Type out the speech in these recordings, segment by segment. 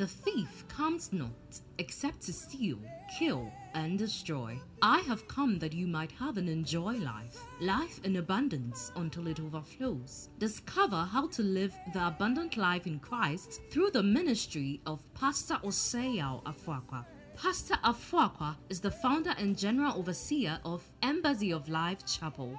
The thief comes not except to steal, kill, and destroy. I have come that you might have and enjoy life, life in abundance until it overflows. Discover how to live the abundant life in Christ through the ministry of Pastor Osei Afoakwa. Pastor Afoakwa is the founder and general overseer of Embassy of Life Chapel,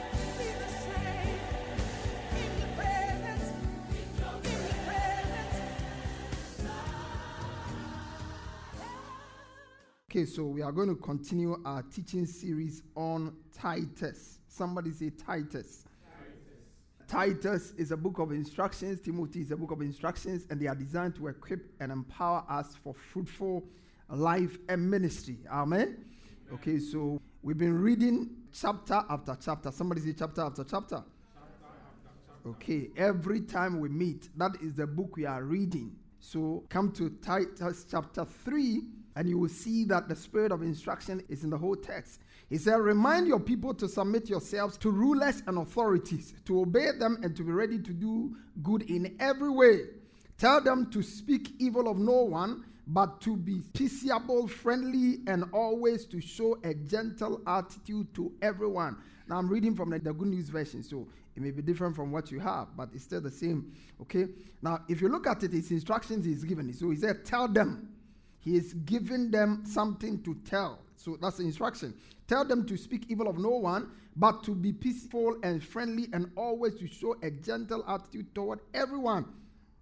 Okay, so we are going to continue our teaching series on Titus. Somebody say Titus. Titus. Is a book of instructions. Timothy is a book of instructions, and they are designed to equip and empower us for fruitful life and ministry. Amen. Amen. Okay, so we've been reading chapter after chapter. Somebody say chapter after chapter. Okay, every time we meet, that is the book we are reading. So come to Titus chapter 3 and you will see that the spirit of instruction is in the whole text. He said, Remind your people to submit yourselves to rulers and authorities, to obey them, and to be ready to do good in every way. Tell them to speak evil of no one, but to be peaceable, friendly, and always to show a gentle attitude to everyone. Now, I'm reading from the, Good News Version, so it may be different from what you have, but it's still the same. Okay? Now, if you look at it, his instructions he's given. So he said, Tell them he is giving them something to tell. So that's the instruction. Tell them to speak evil of no one, but to be peaceful and friendly and always to show a gentle attitude toward everyone.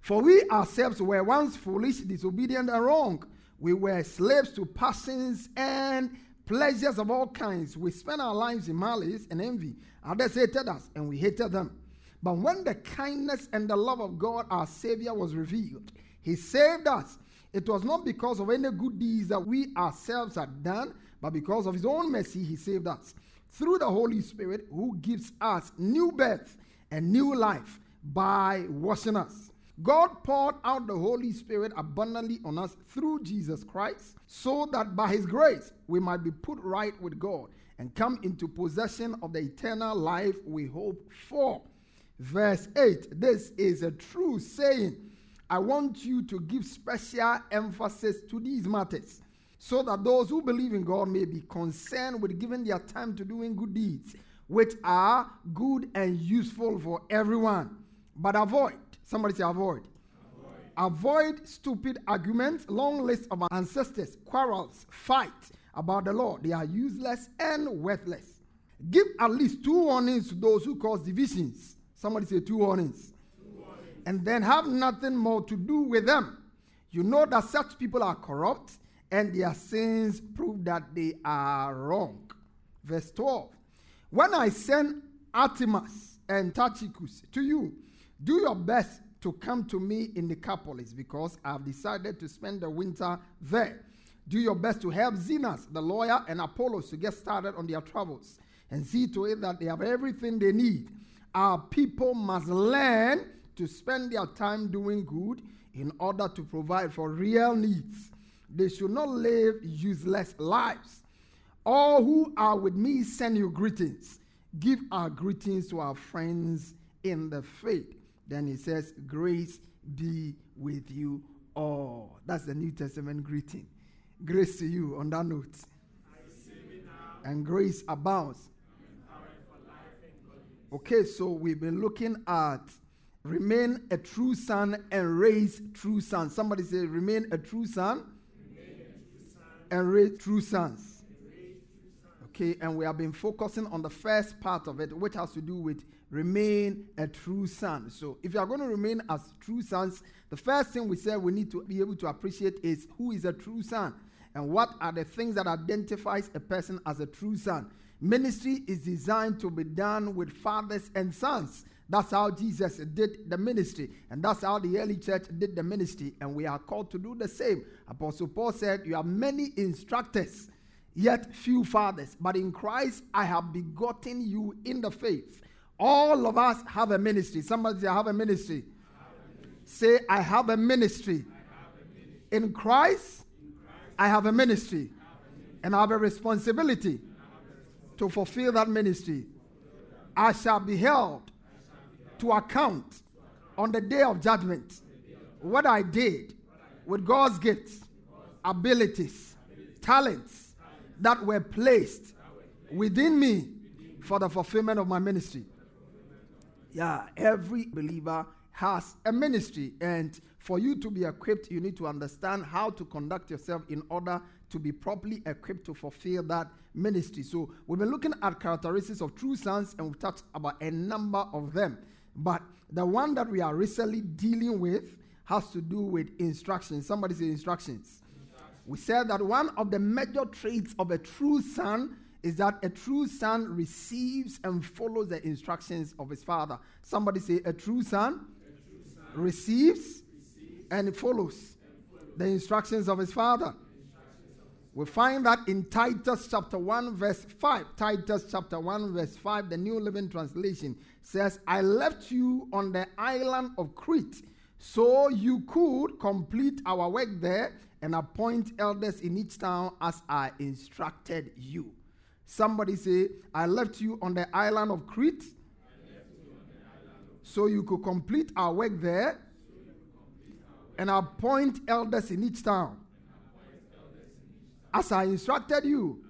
For we ourselves were once foolish, disobedient, and wrong. We were slaves to passions and pleasures of all kinds. We spent our lives in malice and envy. Others hated us, and we hated them. But when the kindness and the love of God, our Savior, was revealed, He saved us it was not because of any good deeds that we ourselves had done, but because of His own mercy, He saved us through the Holy Spirit who gives us new birth and new life by washing us. God poured out the Holy Spirit abundantly on us through Jesus Christ, so that by His grace we might be put right with God and come into possession of the eternal life we hope for. Verse 8 This is a true saying I want you to give special emphasis to these matters so that those who believe in God may be concerned with giving their time to doing good deeds, which are good and useful for everyone. But avoid, somebody say avoid. Avoid, stupid arguments, long lists of ancestors, quarrels, fight about the law. They are useless and worthless. Give at least two warnings to those who cause divisions. Somebody say two warnings and then have nothing more to do with them. You know that such people are corrupt and their sins prove that they are wrong. Verse 12 When I send Artemas and Tychicus to you, do your best to come to me in Nicopolis because I've decided to spend the winter there. Do your best to help Zenas, the lawyer, and Apollos to get started on their travels and see to it that they have everything they need. Our people must learn to spend their time doing good in order to provide for real needs. They should not live useless lives. All who are with me send you greetings. Give our greetings to our friends in the faith. Then he says, Grace be with you all. That's the New Testament greeting. Grace to you on that note. And grace abounds. Okay, so we've been looking at Remain a true son and raise true sons. Somebody say, remain a true son, a true son. and raise true sons. Okay, and we have been focusing on the first part of it, which has to do with remain a true son. So, if you are going to remain as true sons, the first thing we said we need to be able to appreciate is who is a true son and what are the things that identifies a person as a true son. Ministry is designed to be done with fathers and sons That's how Jesus did the ministry, and that's how the early church did the ministry, and we are called to do the same. Apostle Paul said, You have many instructors, yet few fathers, but in Christ I have begotten you in the faith. All of us have a ministry. Somebody say, I have a ministry. Say, I have a ministry. In Christ, I have a ministry. And I have a responsibility to fulfill that ministry. I shall be held to account on the day of judgment what I did with God's gifts, abilities, talents that were placed within me for the fulfillment of my ministry. Yeah, every believer has a ministry. And for you to be equipped, you need to understand how to conduct yourself in order to be properly equipped to fulfill that ministry. So we've been looking at characteristics of true sons, and we've talked about a number of them. But the one that we are recently dealing with has to do with instructions. Somebody say instructions. We said that one of the major traits of a true son is that a true son receives and follows the instructions of his father. Somebody say a true son receives and follows the instructions of his father. We find that in Titus chapter 1, verse 5. Titus chapter 1, verse 5, the New Living Translation says, I left you on the island of Crete so you could complete our work there and appoint elders in each town as I instructed you. Somebody say, I left you on the island of Crete so you could complete our work there and appoint elders in each town. As I instructed you.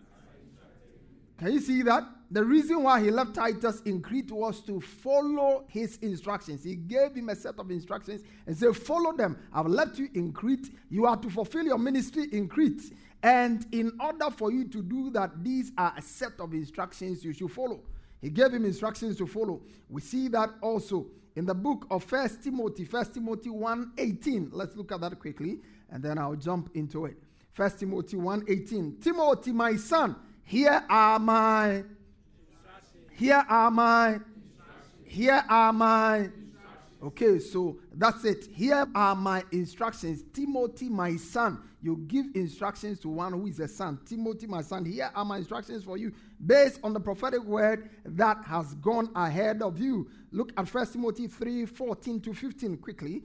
Can you see that? The reason why he left Titus in Crete was to follow his instructions. He gave him a set of instructions and said, Follow them. I've left you in Crete. You are to fulfill your ministry in Crete. And in order for you to do that, these are a set of instructions you should follow. He gave him instructions to follow. We see that also in the book of First Timothy, First Timothy 1:18. Let's look at that quickly, and then I'll jump into it. First Timothy 1:18. Timothy, my son, here are my here are my here are my Okay, so that's it. Here are my instructions. Timothy, my son. You give instructions to one who is a son. Timothy, my son. Here are my instructions for you based on the prophetic word that has gone ahead of you. Look at 1 Timothy 3 14 to 15 quickly.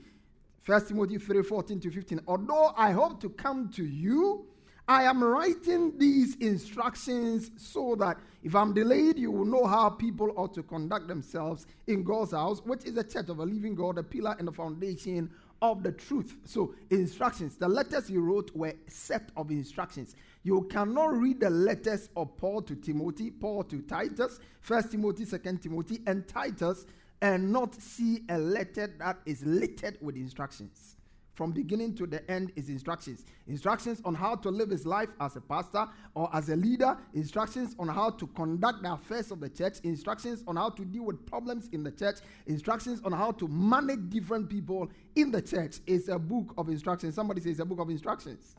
1 Timothy 3 14 to 15. Although I hope to come to you, I am writing these instructions so that if I'm delayed, you will know how people ought to conduct themselves in God's house, which is the church of a living God, the pillar and the foundation of the truth. So, instructions. The letters he wrote were set of instructions. You cannot read the letters of Paul to Timothy, Paul to Titus, First Timothy, Second Timothy, and Titus, and not see a letter that is littered with instructions from beginning to the end is instructions. Instructions on how to live his life as a pastor or as a leader, instructions on how to conduct the affairs of the church, instructions on how to deal with problems in the church, instructions on how to manage different people in the church. It's a book of instructions. Somebody says a book of instructions.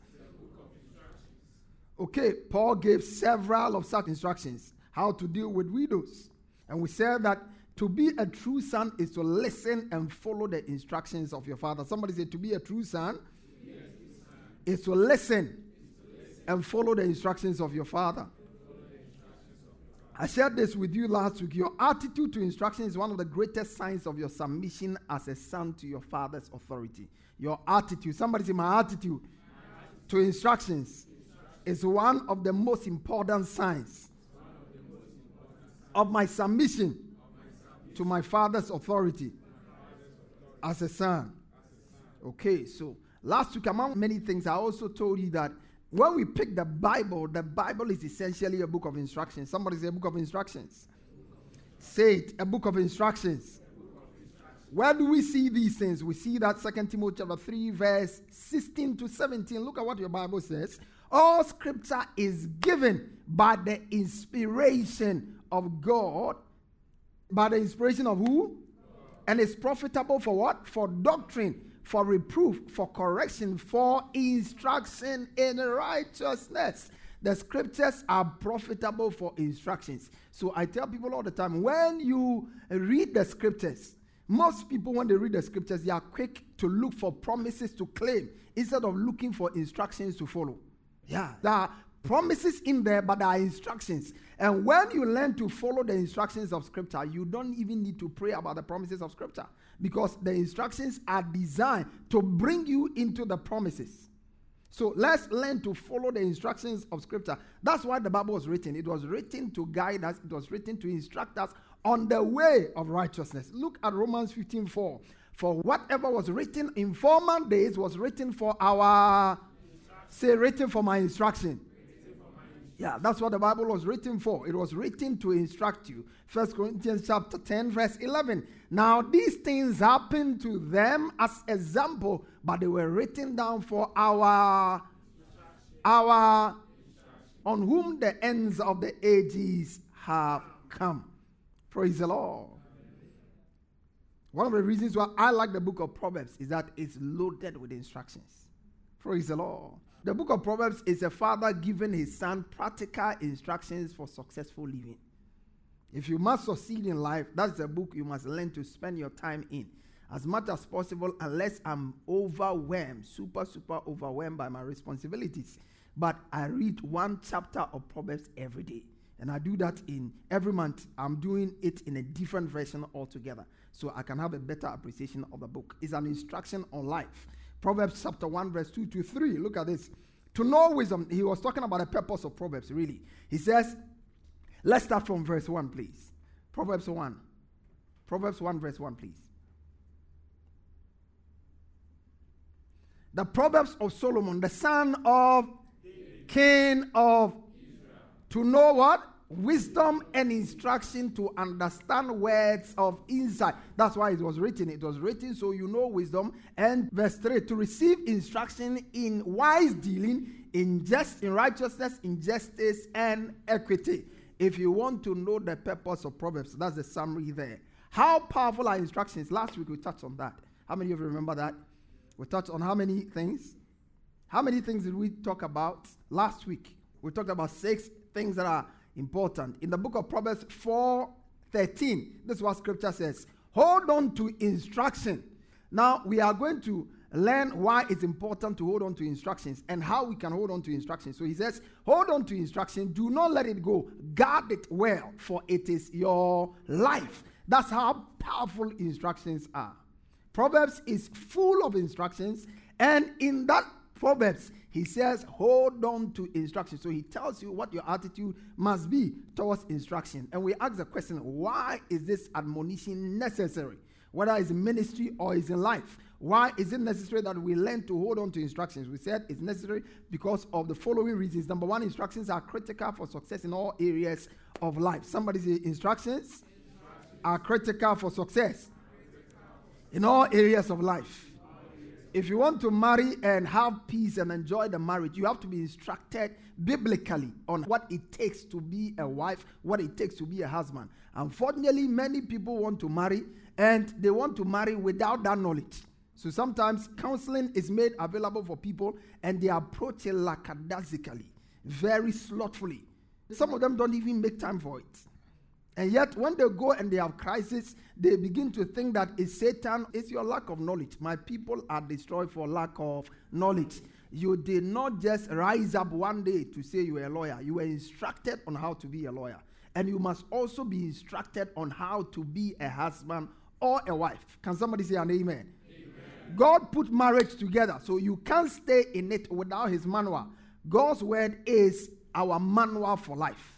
Okay, Paul gave several of such instructions how to deal with widows. And we said that to be a true son is to listen and follow the instructions of your father. Somebody say, to be a true son, son. is to listen and follow the instructions of your father. I shared this with you last week. Your attitude to instruction is one of the greatest signs of your submission as a son to your father's authority. Your attitude, somebody say, My attitude, my attitude. to instructions, instructions is one of the most important signs of my submission to my father's authority as a son. Okay, so last week, among many things, I also told you that when we pick the Bible, the Bible is essentially a book of instructions. Somebody say a book of instructions. Say it, a book of instructions. Where do we see these things? We see that Second Timothy chapter 3, verse 16 to 17. Look at what your Bible says. All scripture is given by the inspiration of God by the inspiration of who? And it's profitable for what? For doctrine, for reproof, for correction, for instruction in righteousness, The scriptures are profitable for instructions. So I tell people all the time when you read the scriptures, most people, when they read the scriptures, they are quick to look for promises to claim instead of looking for instructions to follow. Yeah, there are promises in there, but there are instructions. And when you learn to follow the instructions of scripture, you don't even need to pray about the promises of scripture because the instructions are designed to bring you into the promises. So let's learn to follow the instructions of scripture. That's why the Bible was written. It was written to guide us, it was written to instruct us on the way of righteousness. Look at Romans 15 4. For whatever was written in former days was written for our, say, written for my instruction. Yeah, that's what the Bible was written for. It was written to instruct you. First Corinthians chapter 10, verse 11. Now these things happened to them as example, but they were written down for our our on whom the ends of the ages have come. Praise the Lord. One of the reasons why I like the book of Proverbs is that it's loaded with instructions. Praise the Lord. The book of Proverbs is a father giving his son practical instructions for successful living. If you must succeed in life, that's the book you must learn to spend your time in as much as possible, unless I'm overwhelmed, super, super overwhelmed by my responsibilities. But I read one chapter of Proverbs every day. And I do that in every month. I'm doing it in a different version altogether. So I can have a better appreciation of the book. It's an instruction on life. Proverbs chapter 1, verse 2 to 3. Look at this. To know wisdom, he was talking about the purpose of Proverbs, really. He says, let's start from verse 1, please. Proverbs 1. Proverbs 1, verse 1, please. The Proverbs of Solomon, the son of David. King of Israel. To know what? Wisdom and instruction to understand words of insight. That's why it was written. It was written so you know wisdom. And verse 3 to receive instruction in wise dealing, in just in righteousness, in justice, and equity. If you want to know the purpose of Proverbs, that's the summary there. How powerful are instructions? Last week we touched on that. How many of you remember that? We touched on how many things? How many things did we talk about last week? We talked about six things that are important. In the book of Proverbs 4 13, this is what scripture says hold on to instruction. Now, we are going to learn why it's important to hold on to instructions and how we can hold on to instructions. So he says, Hold on to instruction, do not let it go, guard it well, for it is your life. That's how powerful instructions are. Proverbs is full of instructions, and in that Proverbs, he says, hold on to instruction. So he tells you what your attitude must be towards instruction. And we ask the question, why is this admonition necessary? Whether it's in ministry or it's in life. Why is it necessary that we learn to hold on to instructions? We said it's necessary because of the following reasons. Number one, instructions are critical for success in all areas of life. Somebody say instructions, instructions. are critical for success in all areas of life. If you want to marry and have peace and enjoy the marriage, you have to be instructed biblically on what it takes to be a wife, what it takes to be a husband. Unfortunately, many people want to marry and they want to marry without that knowledge. So sometimes counseling is made available for people and they approach it lackadaisically, very slothfully. Some of them don't even make time for it. And yet, when they go and they have crisis, they begin to think that it's Satan, it's your lack of knowledge. My people are destroyed for lack of knowledge. You did not just rise up one day to say you are a lawyer, you were instructed on how to be a lawyer. And you must also be instructed on how to be a husband or a wife. Can somebody say an amen? amen? God put marriage together, so you can't stay in it without his manual. God's word is our manual for life.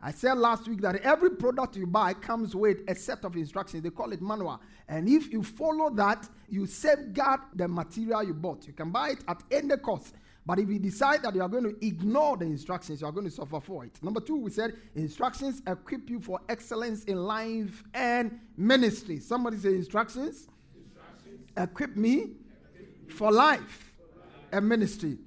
I said last week that every product you buy comes with a set of instructions. They call it manual. And if you follow that, you safeguard the material you bought. You can buy it at any cost. But if you decide that you are going to ignore the instructions, you are going to suffer for it. Number two, we said instructions equip you for excellence in life and ministry. Somebody say instructions, instructions. equip me equip for life, for life and ministry.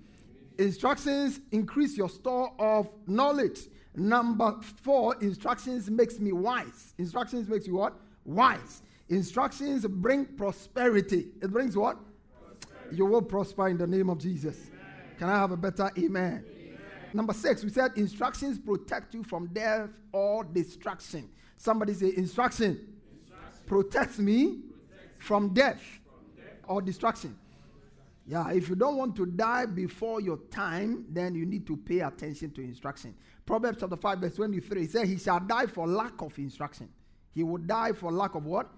Instructions increase your store of knowledge. Number four, instructions makes me wise. Instructions makes you what? Wise. Instructions bring prosperity. It brings what? Prosperity. You will prosper in the name of Jesus. Amen. Can I have a better amen? amen? Number six, we said instructions protect you from death or destruction. Somebody say, instruction, instruction. protects me protects from, death from death or destruction. Yeah, if you don't want to die before your time, then you need to pay attention to instruction. Proverbs chapter 5, verse 23 says, He shall die for lack of instruction. He will die for lack of what?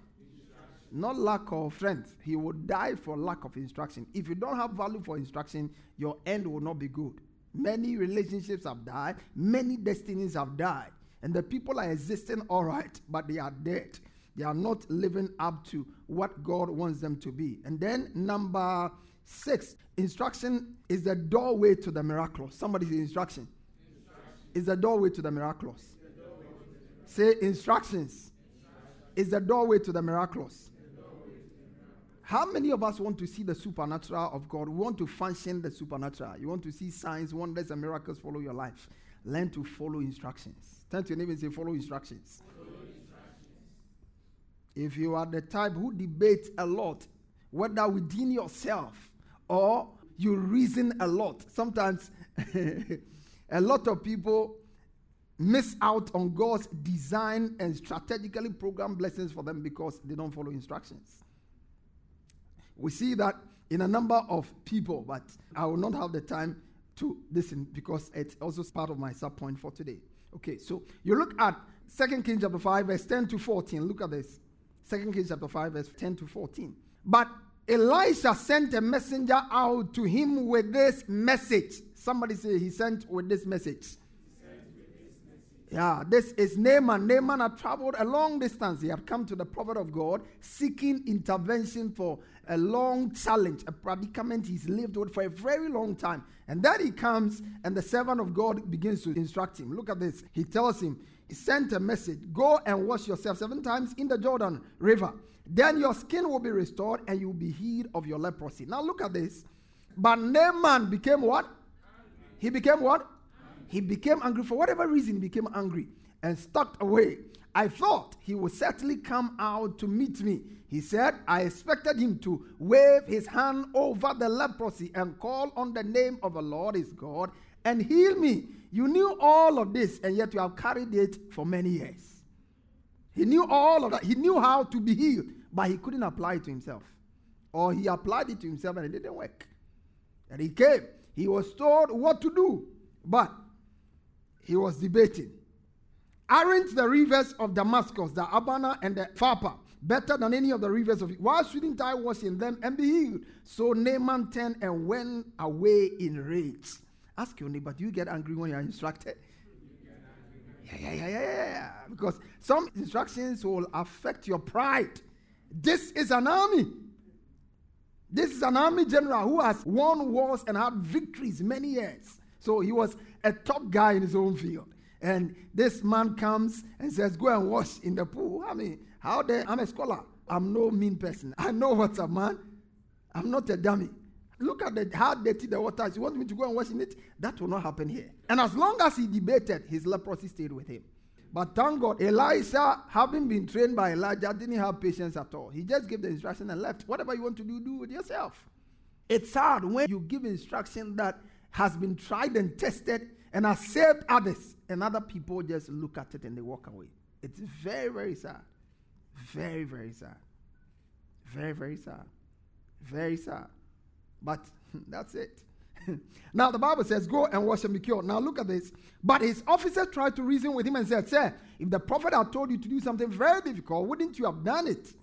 Not lack of strength. He will die for lack of instruction. If you don't have value for instruction, your end will not be good. Many relationships have died, many destinies have died, and the people are existing all right, but they are dead. They are not living up to what God wants them to be. And then, number six, instruction is the doorway to the miraculous. Somebody say instruction. instruction. Is the doorway to the miraculous. Say instructions. instructions. Is the doorway to the miraculous. How many of us want to see the supernatural of God? We want to function the supernatural. You want to see signs, wonders, and miracles follow your life. Learn to follow instructions. Turn to your neighbor and say, follow instructions. follow instructions. If you are the type who debates a lot, whether within yourself or you reason a lot, sometimes a lot of people miss out on God's design and strategically programmed blessings for them because they don't follow instructions. We see that in a number of people, but I will not have the time to listen because it's also part of my sub point for today. Okay, so you look at 2 Kings chapter 5, verse 10 to 14. Look at this. 2 Kings chapter 5, verse 10 to 14. But Elisha sent a messenger out to him with this message. Somebody say he sent with this message. Yeah, this is Naaman. Naaman had traveled a long distance. He had come to the prophet of God seeking intervention for a long challenge, a predicament he's lived with for a very long time. And then he comes and the servant of God begins to instruct him. Look at this. He tells him, sent a message Go and wash yourself seven times in the Jordan River. Then your skin will be restored and you'll be healed of your leprosy. Now look at this. But Naaman became what? He became what? He became angry. For whatever reason, he became angry and stalked away. I thought he would certainly come out to meet me. He said, I expected him to wave his hand over the leprosy and call on the name of the Lord his God and heal me. You knew all of this, and yet you have carried it for many years. He knew all of that. He knew how to be healed, but he couldn't apply it to himself. Or he applied it to himself and it didn't work. And he came. He was told what to do, but he was debating. Aren't the rivers of Damascus, the Abana and the Pharpar, better than any of the rivers of Why shouldn't I wash in them and be healed? So Naaman turned and went away in rage. Ask your neighbor, do you get angry when you are instructed? Yeah, yeah, yeah, yeah, yeah. Because some instructions will affect your pride. This is an army. This is an army general who has won wars and had victories many years. So he was a top guy in his own field. And this man comes and says, Go and wash in the pool. I mean, how dare I'm a scholar. I'm no mean person. I know what's a man. I'm not a dummy. Look at the, how dirty the water is. You want me to go and wash in it? That will not happen here. And as long as he debated, his leprosy stayed with him. But thank God, Elisha, having been trained by Elijah, didn't have patience at all. He just gave the instruction and left. Whatever you want to do, do with yourself. It's hard when you give instruction that has been tried and tested and has saved others, and other people just look at it and they walk away. It's very, very sad. Very, very sad. Very, very sad. Very sad. But that's it. now the Bible says, Go and wash and be cured. Now look at this. But his officer tried to reason with him and said, Sir, if the prophet had told you to do something very difficult, wouldn't you have done it?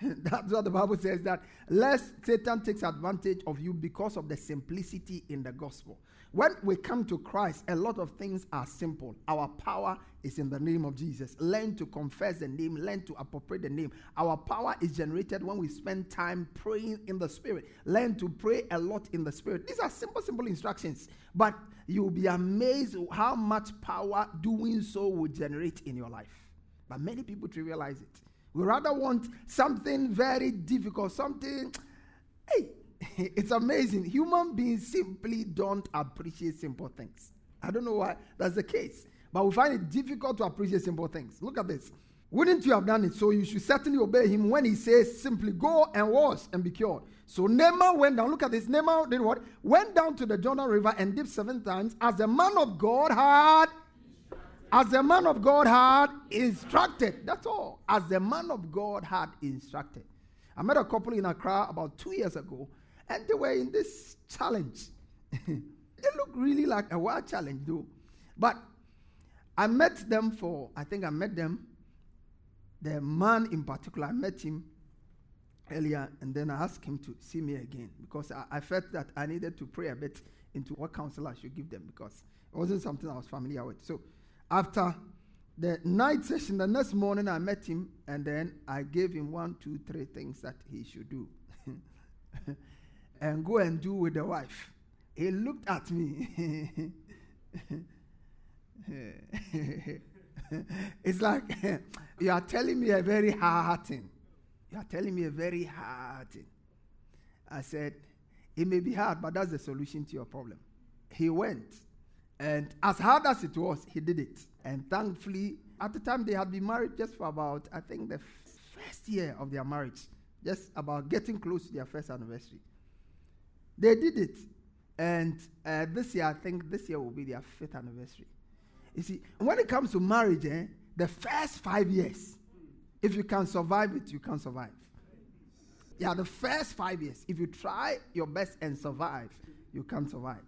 That's what the Bible says that lest Satan takes advantage of you because of the simplicity in the gospel. When we come to Christ, a lot of things are simple. Our power is in the name of Jesus. Learn to confess the name, learn to appropriate the name. Our power is generated when we spend time praying in the Spirit. Learn to pray a lot in the Spirit. These are simple, simple instructions, but you'll be amazed how much power doing so will generate in your life. But many people trivialize it. We rather want something very difficult, something, hey, it's amazing. Human beings simply don't appreciate simple things. I don't know why that's the case, but we find it difficult to appreciate simple things. Look at this. Wouldn't you have done it? So you should certainly obey him when he says simply go and wash and be cured. So Naaman went down. Look at this. Naaman did what? Went down to the Jordan River and dipped seven times as the man of God had as the man of God had instructed. That's all. As the man of God had instructed. I met a couple in Accra about two years ago, and they were in this challenge. they look really like a wild challenge, though. But I met them for, I think I met them, the man in particular, I met him earlier, and then I asked him to see me again because I, I felt that I needed to pray a bit into what counsel I should give them because it wasn't something I was familiar with. So after the night session, the next morning I met him and then I gave him one, two, three things that he should do. and go and do with the wife. He looked at me. it's like you are telling me a very hard thing. You are telling me a very hard thing. I said, it may be hard, but that's the solution to your problem. He went and as hard as it was, he did it. And thankfully, at the time they had been married just for about, I think, the first year of their marriage, just about getting close to their first anniversary. They did it. And uh, this year, I think this year will be their fifth anniversary. You see, when it comes to marriage, eh, the first five years, if you can survive it, you can survive. Yeah, the first five years, if you try your best and survive, you can survive.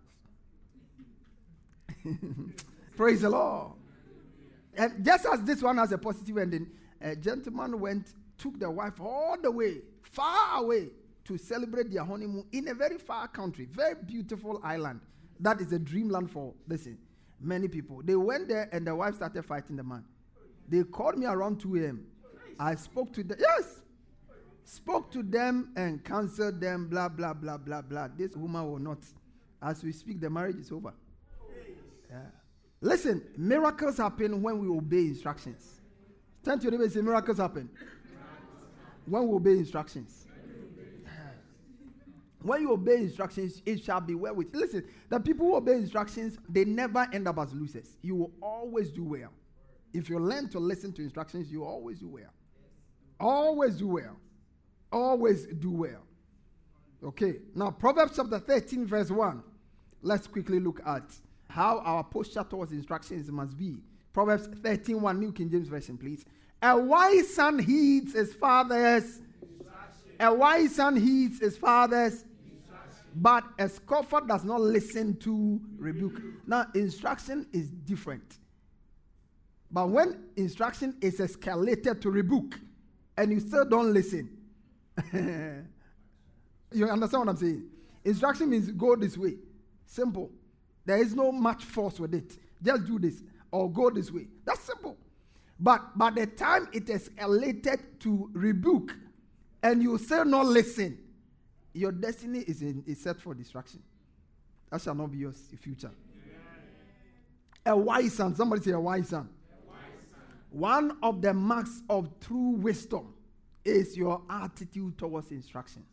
Praise the Lord. And just as this one has a positive ending, a gentleman went, took the wife all the way, far away, to celebrate their honeymoon in a very far country, very beautiful island. That is a dreamland for listen, many people. They went there and the wife started fighting the man. They called me around 2 a.m. I spoke to them. Yes. Spoke to them and counseled them, blah, blah, blah, blah, blah. This woman will not. As we speak, the marriage is over. Yeah. Listen, miracles happen when we obey instructions. Turn to your neighbor and say, Miracles happen. When we obey instructions. When you obey instructions, it shall be well with. Listen, the people who obey instructions, they never end up as losers. You will always do well. If you learn to listen to instructions, you always do well. Always do well. Always do well. Okay. Now, Proverbs chapter 13, verse 1. Let's quickly look at how our posture towards instructions must be. Proverbs 13, 1, New King James Version, please. A wise son heeds his father's. A wise son heeds his father's. But a scoffer does not listen to rebuke. Now, instruction is different. But when instruction is escalated to rebuke and you still don't listen, you understand what I'm saying? Instruction means go this way. Simple. There is no much force with it. Just do this or go this way. That's simple. But by the time it is elated to rebuke and you still not listen, your destiny is, in, is set for destruction. That shall not be your future. A wise son. Somebody say a wise son. A wise son. One of the marks of true wisdom is your attitude towards instruction.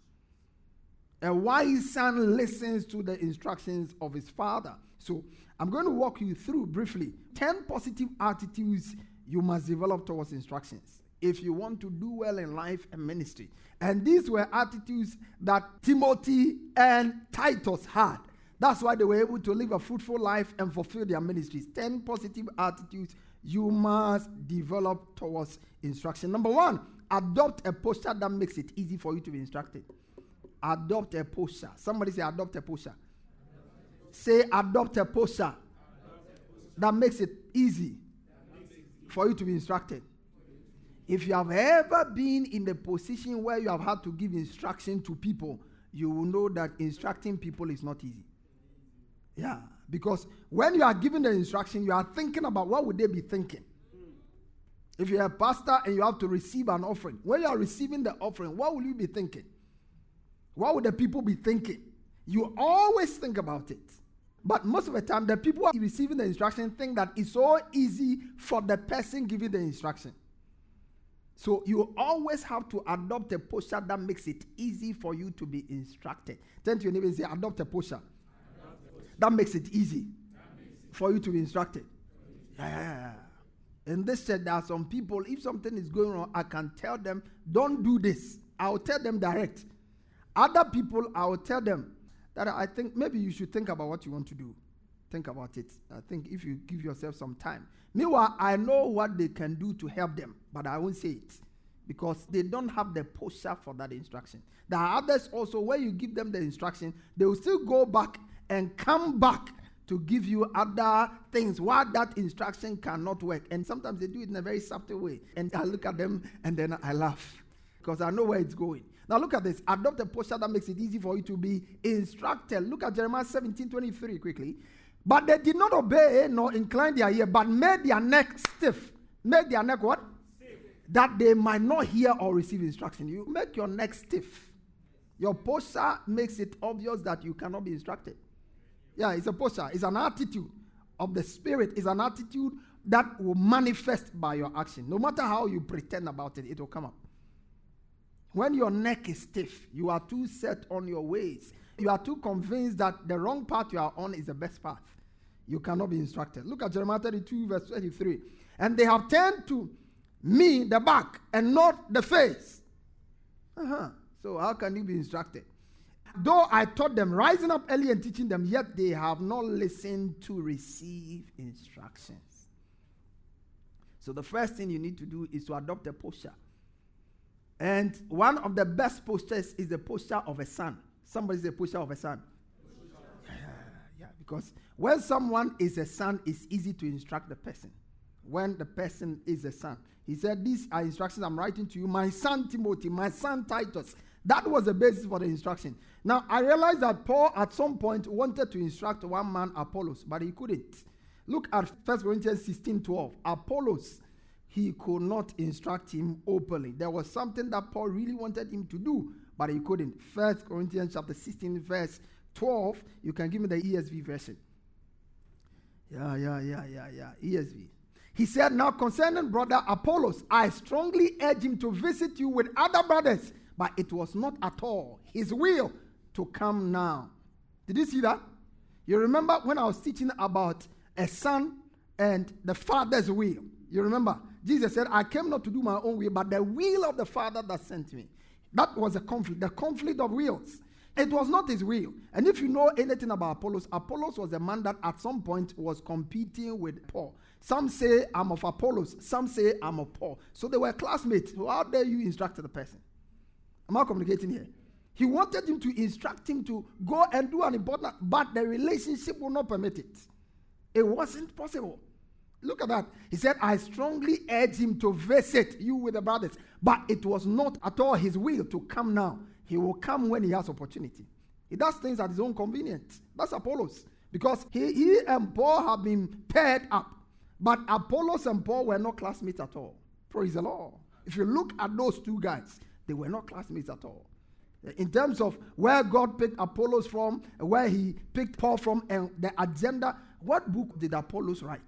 A wise son listens to the instructions of his father. So, I'm going to walk you through briefly 10 positive attitudes you must develop towards instructions if you want to do well in life and ministry. And these were attitudes that Timothy and Titus had. That's why they were able to live a fruitful life and fulfill their ministries. 10 positive attitudes you must develop towards instruction. Number one, adopt a posture that makes it easy for you to be instructed. Adopt a posture. Somebody say, adopt a posture. Say, adopt a posture that makes it easy for you to be instructed. If you have ever been in the position where you have had to give instruction to people, you will know that instructing people is not easy. Yeah, because when you are giving the instruction, you are thinking about what would they be thinking. If you're a pastor and you have to receive an offering, when you are receiving the offering, what will you be thinking? What would the people be thinking? You always think about it. But most of the time, the people receiving the instruction think that it's so easy for the person giving the instruction. So you always have to adopt a posture that makes it easy for you to be instructed. Turn to your neighbor and say, adopt a posture. That makes it easy for you to be instructed. Yeah. In this church, there are some people, if something is going wrong, I can tell them, don't do this. I'll tell them direct. Other people, I will tell them that I think maybe you should think about what you want to do. Think about it. I think if you give yourself some time. Meanwhile, I know what they can do to help them, but I won't say it because they don't have the posture for that instruction. There are others also, where you give them the instruction, they will still go back and come back to give you other things why that instruction cannot work. And sometimes they do it in a very subtle way. And I look at them and then I laugh because I know where it's going. Now look at this. Adopt a posture that makes it easy for you to be instructed. Look at Jeremiah 17 23 quickly. But they did not obey nor incline their ear, but made their neck stiff. Made their neck what? Stiff. That they might not hear or receive instruction. You make your neck stiff. Your posture makes it obvious that you cannot be instructed. Yeah, it's a posture, it's an attitude of the spirit, it's an attitude that will manifest by your action. No matter how you pretend about it, it will come up. When your neck is stiff, you are too set on your ways. You are too convinced that the wrong path you are on is the best path. You cannot be instructed. Look at Jeremiah 32, verse 23. And they have turned to me the back and not the face. Uh-huh. So, how can you be instructed? Though I taught them, rising up early and teaching them, yet they have not listened to receive instructions. So, the first thing you need to do is to adopt a posture. And one of the best postures is the posture of a son. Somebody say posture of a son. Yeah, yeah, because when someone is a son, it's easy to instruct the person. When the person is a son, he said, These are instructions I'm writing to you, my son Timothy, my son Titus. That was the basis for the instruction. Now, I realize that Paul at some point wanted to instruct one man, Apollos, but he couldn't. Look at 1 Corinthians 16 12. Apollos, he could not instruct him openly. There was something that Paul really wanted him to do, but he couldn't. First Corinthians chapter 16, verse 12. You can give me the ESV version. Yeah, yeah, yeah, yeah, yeah. ESV. He said, Now concerning brother Apollos, I strongly urge him to visit you with other brothers, but it was not at all his will to come now. Did you see that? You remember when I was teaching about a son and the father's will? You remember? Jesus said, I came not to do my own will, but the will of the Father that sent me. That was a conflict, the conflict of wills. It was not his will. And if you know anything about Apollos, Apollos was a man that at some point was competing with Paul. Some say, I'm of Apollos. Some say, I'm of Paul. So they were classmates. So how dare you instruct the person? Am I communicating here? He wanted him to instruct him to go and do an important, but the relationship will not permit it. It wasn't possible. Look at that. He said, I strongly urge him to visit you with the brothers, but it was not at all his will to come now. He will come when he has opportunity. He does things at his own convenience. That's Apollos. Because he, he and Paul have been paired up. But Apollos and Paul were not classmates at all. Praise the Lord. If you look at those two guys, they were not classmates at all in terms of where God picked Apollos from, where he picked Paul from, and the agenda. What book did Apollos write?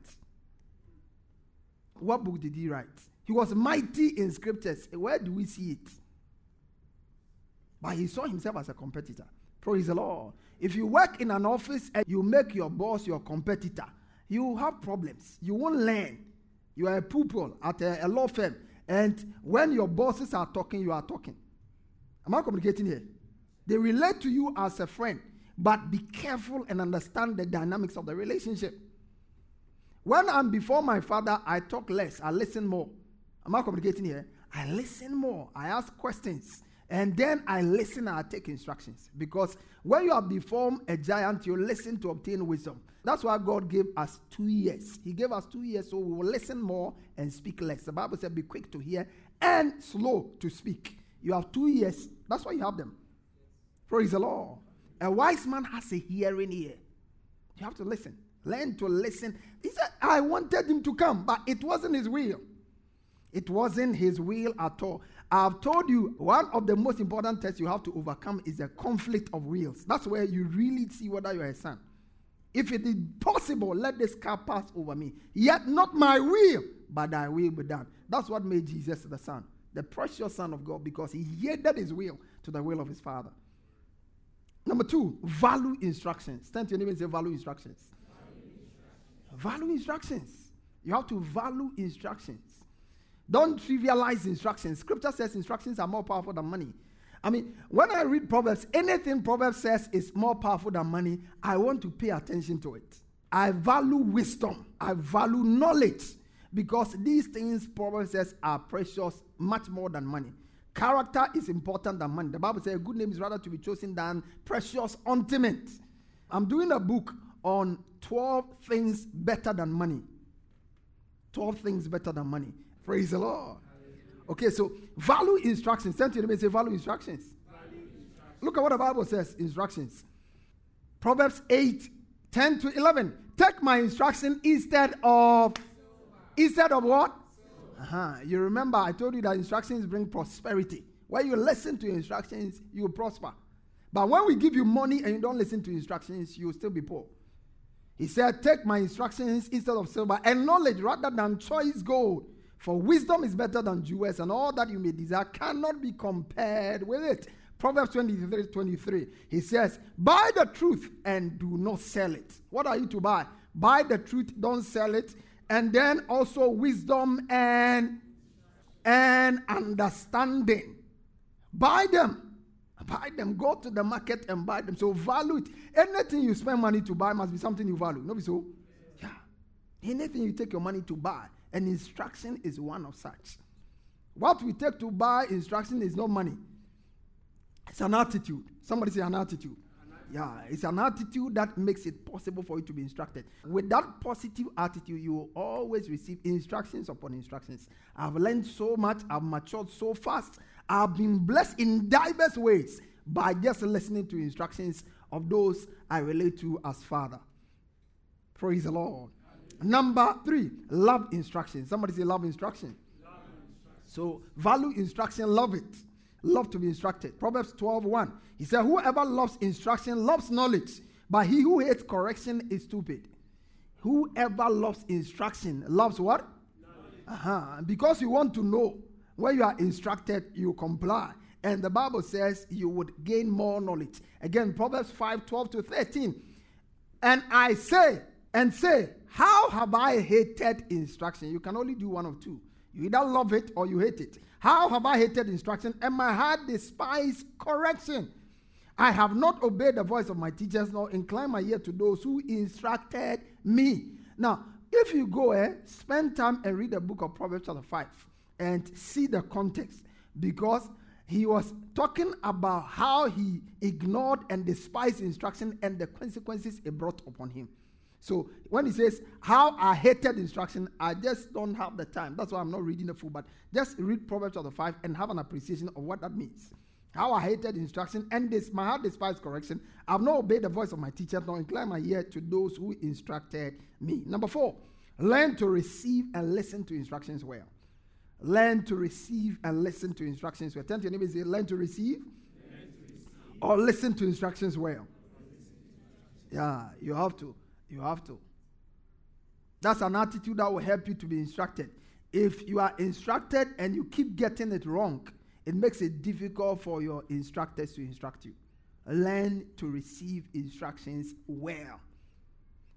What book did he write? He was mighty in scriptures. Where do we see it? But he saw himself as a competitor. Praise the Lord. If you work in an office and you make your boss your competitor, you have problems. You won't learn. You are a pupil at a, a law firm. And when your bosses are talking, you are talking. Am I communicating here? They relate to you as a friend, but be careful and understand the dynamics of the relationship. When I'm before my father, I talk less, I listen more. Am I communicating here? I listen more, I ask questions, and then I listen and I take instructions. Because when you are before a giant, you listen to obtain wisdom. That's why God gave us two years. He gave us two years so we will listen more and speak less. The Bible said, Be quick to hear and slow to speak. You have two years. That's why you have them. Praise the Lord. A wise man has a hearing ear. You have to listen. Learn to listen. He said, I wanted him to come, but it wasn't his will. It wasn't his will at all. I've told you one of the most important tests you have to overcome is the conflict of wills. That's where you really see whether you're a son. If it is possible, let this car pass over me. Yet not my will, but thy will be done. That's what made Jesus the son the precious Son of God, because he yielded his will to the will of his Father. Number two, value instructions. Stand to your name and say. Value instructions. Value instructions. You have to value instructions. Don't trivialize instructions. Scripture says instructions are more powerful than money. I mean, when I read Proverbs, anything Proverbs says is more powerful than money, I want to pay attention to it. I value wisdom, I value knowledge because these things Proverbs says are precious much more than money. Character is important than money. The Bible says a good name is rather to be chosen than precious ointment. I'm doing a book on 12 things better than money. 12 things better than money. Praise the Lord. Okay, so value instructions. Send to them and say value instructions. value instructions. Look at what the Bible says instructions. Proverbs 8, 10 to 11. Take my instruction instead of instead of what? Uh-huh. You remember I told you that instructions bring prosperity. When you listen to instructions, you will prosper. But when we give you money and you don't listen to instructions, you will still be poor. He said, Take my instructions instead of silver and knowledge rather than choice gold. For wisdom is better than jewels, and all that you may desire cannot be compared with it. Proverbs 23 23. He says, Buy the truth and do not sell it. What are you to buy? Buy the truth, don't sell it. And then also wisdom and and understanding. Buy them. Buy them. Go to the market and buy them. So value it. Anything you spend money to buy must be something you value. No, so yeah. Anything you take your money to buy and instruction is one of such. What we take to buy instruction is not money. It's an attitude. Somebody say an attitude. Yeah, it's an attitude that makes it possible for you to be instructed. With that positive attitude, you will always receive instructions upon instructions. I've learned so much, I've matured so fast, I've been blessed in diverse ways by just listening to instructions of those I relate to as Father. Praise the Lord. Number three, love instruction. Somebody say love instruction. love instruction. So value instruction, love it. Love to be instructed. Proverbs 12 1. He said, Whoever loves instruction loves knowledge, but he who hates correction is stupid. Whoever loves instruction loves what? Uh-huh. Because you want to know when you are instructed, you comply. And the Bible says you would gain more knowledge. Again, Proverbs 5 12 to 13. And I say, and say, How have I hated instruction? You can only do one of two. You either love it or you hate it. How have I hated instruction and my heart despised correction? I have not obeyed the voice of my teachers, nor inclined my ear to those who instructed me. Now, if you go eh, spend time and read the book of Proverbs chapter 5 and see the context, because he was talking about how he ignored and despised instruction and the consequences it brought upon him. So when he says how I hated instruction, I just don't have the time. That's why I'm not reading the full, but just read Proverbs chapter 5 and have an appreciation of what that means. How I hated instruction and this my heart despised correction. I've not obeyed the voice of my teacher, nor inclined my ear to those who instructed me. Number four, learn to receive and listen to instructions well. Learn to receive and listen to instructions well. Turn to your neighbor and say, learn to receive, learn to receive. or listen to instructions well. Yeah, you have to. You have to. That's an attitude that will help you to be instructed. If you are instructed and you keep getting it wrong, it makes it difficult for your instructors to instruct you. Learn to receive instructions well.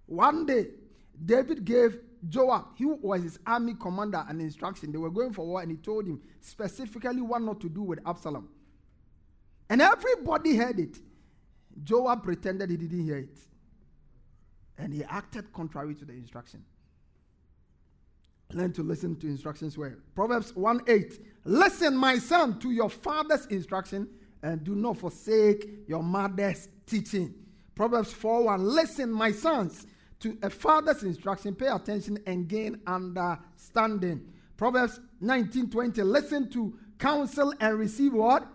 One day, David gave Joab, he was his army commander, an instruction. They were going for war, and he told him specifically what not to do with Absalom. And everybody heard it. Joab pretended he didn't hear it and he acted contrary to the instruction. Learn to listen to instructions well. Proverbs 1 8. Listen, my son, to your father's instruction and do not forsake your mother's teaching. Proverbs 4 1. Listen, my sons, to a father's instruction, pay attention and gain understanding. Proverbs 19 20. Listen to counsel and receive what?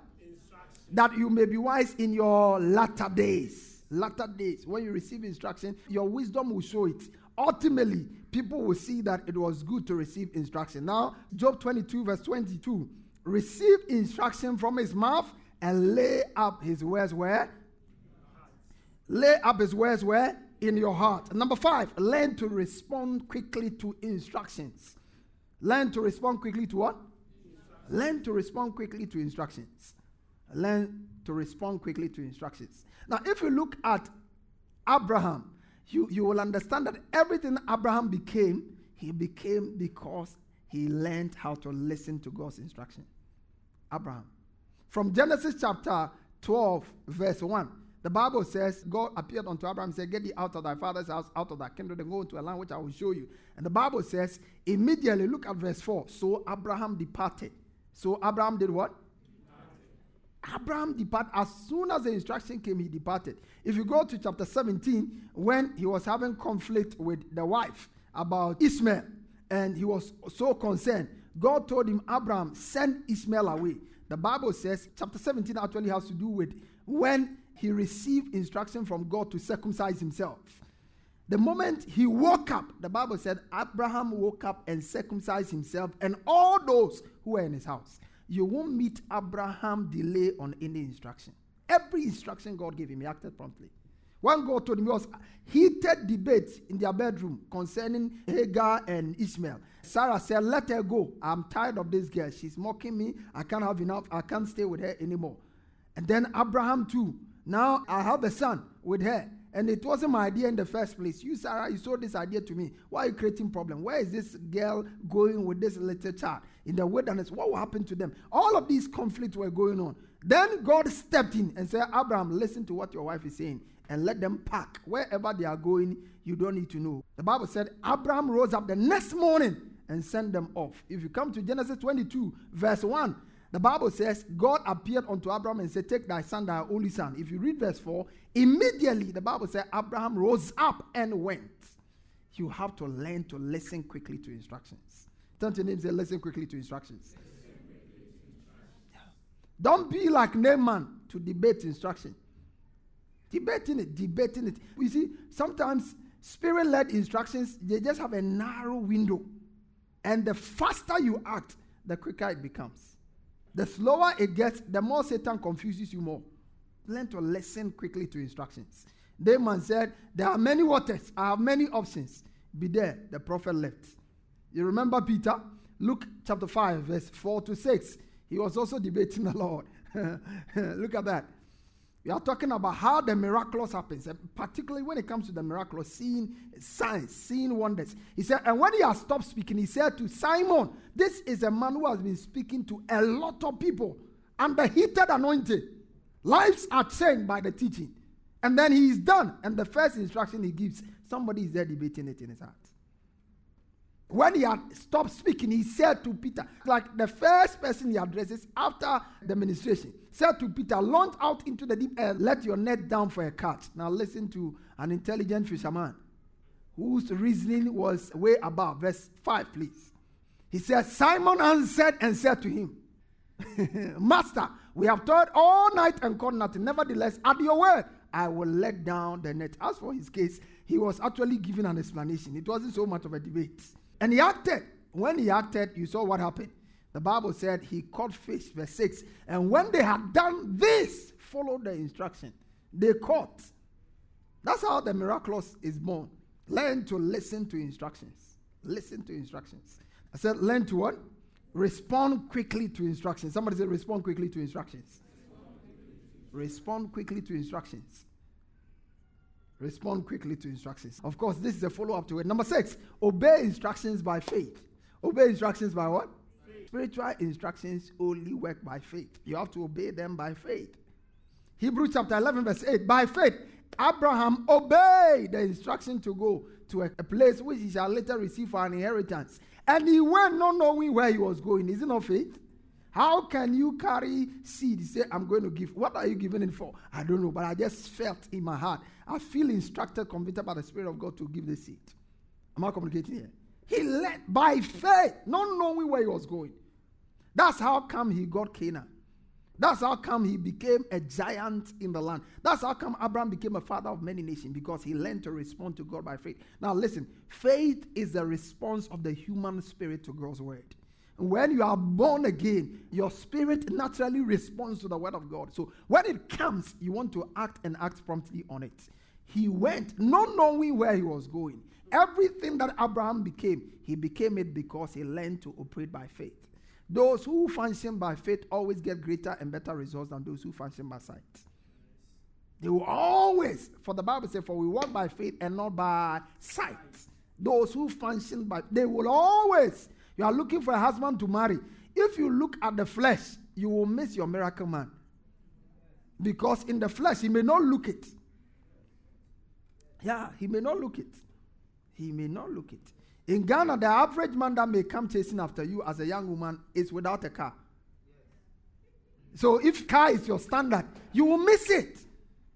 That you may be wise in your latter days latter days, when you receive instruction, your wisdom will show it. Ultimately, people will see that it was good to receive instruction. Now, Job 22, verse 22 receive instruction from his mouth and lay up his words where? Lay up his words where? In your heart. Number five, learn to respond quickly to instructions. Learn to respond quickly to what? Learn to respond quickly to instructions. Learn to respond quickly to instructions. Now, if you look at Abraham, you, you will understand that everything Abraham became, he became because he learned how to listen to God's instruction. Abraham. From Genesis chapter 12, verse 1, the Bible says, God appeared unto Abraham and said, Get thee out of thy father's house, out of thy kindred, and go into a land which I will show you. And the Bible says, immediately, look at verse 4. So Abraham departed. So Abraham did what? Abraham departed. As soon as the instruction came, he departed. If you go to chapter 17, when he was having conflict with the wife about Ishmael, and he was so concerned, God told him, Abraham, send Ishmael away. The Bible says, chapter 17 actually has to do with when he received instruction from God to circumcise himself. The moment he woke up, the Bible said Abraham woke up and circumcised himself and all those who were in his house. You won't meet Abraham delay on any instruction. Every instruction God gave him, he acted promptly. One God told him, it was heated debate in their bedroom concerning Hagar and Ishmael. Sarah said, Let her go. I'm tired of this girl. She's mocking me. I can't have enough. I can't stay with her anymore. And then Abraham, too. Now I have a son with her. And it wasn't my idea in the first place. You, Sarah, you sold this idea to me. Why are you creating problem? Where is this girl going with this little child in the wilderness? What will happen to them? All of these conflicts were going on. Then God stepped in and said, Abraham, listen to what your wife is saying and let them pack. Wherever they are going, you don't need to know. The Bible said Abraham rose up the next morning and sent them off. If you come to Genesis 22, verse 1, the Bible says, God appeared unto Abraham and said, Take thy son, thy only son. If you read verse 4, immediately the Bible says, Abraham rose up and went. You have to learn to listen quickly to instructions. Turn to your name say, Listen quickly to instructions. Don't be like Naaman to debate instruction. Debating it, debating it. You see, sometimes spirit led instructions, they just have a narrow window. And the faster you act, the quicker it becomes. The slower it gets, the more Satan confuses you more. Learn to listen quickly to instructions. Naaman said, There are many waters, I have many options. Be there. The prophet left. You remember Peter? Luke chapter 5, verse 4 to 6. He was also debating the Lord. Look at that. We are talking about how the miraculous happens, particularly when it comes to the miraculous, seeing signs, seeing wonders. He said, and when he has stopped speaking, he said to Simon, This is a man who has been speaking to a lot of people under heated anointing. Lives are changed by the teaching. And then he is done. And the first instruction he gives, somebody is there debating it in his heart. When he had stopped speaking, he said to Peter, like the first person he addresses after the ministration, said to Peter, Launch out into the deep air, let your net down for a catch. Now listen to an intelligent fisherman whose reasoning was way above. Verse 5, please. He said, Simon answered and said to him, Master, we have toiled all night and caught nothing. Nevertheless, at your word, I will let down the net. As for his case, he was actually giving an explanation. It wasn't so much of a debate. And he acted. When he acted, you saw what happened. The Bible said he caught fish, verse 6. And when they had done this, followed the instruction. They caught. That's how the miraculous is born. Learn to listen to instructions. Listen to instructions. I said, learn to what? Respond quickly to instructions. Somebody said, respond quickly to instructions. Respond quickly to instructions. Respond quickly to instructions. Of course, this is a follow up to it. Number six, obey instructions by faith. Obey instructions by what? Faith. Spiritual instructions only work by faith. You have to obey them by faith. Hebrews chapter 11, verse 8. By faith, Abraham obeyed the instruction to go to a, a, place which he shall later receive for an inheritance. And he went not knowing where he was going. Is it not faith? How can you carry seed? Say, I'm going to give. What are you giving it for? I don't know, but I just felt in my heart. I feel instructed, convicted by the Spirit of God to give the seed. Am I communicating here? He led by faith, not knowing where he was going. That's how come he got Canaan. That's how come he became a giant in the land. That's how come Abraham became a father of many nations because he learned to respond to God by faith. Now, listen faith is the response of the human spirit to God's word. When you are born again, your spirit naturally responds to the word of God. So when it comes, you want to act and act promptly on it. He went not knowing where he was going. Everything that Abraham became, he became it because he learned to operate by faith. Those who function by faith always get greater and better results than those who function by sight. They will always, for the Bible says, for we walk by faith and not by sight. Those who function by, they will always, you are looking for a husband to marry. If you look at the flesh, you will miss your miracle man. Because in the flesh, he may not look it. Yeah, he may not look it. He may not look it. In Ghana, the average man that may come chasing after you as a young woman is without a car. So if car is your standard, you will miss it.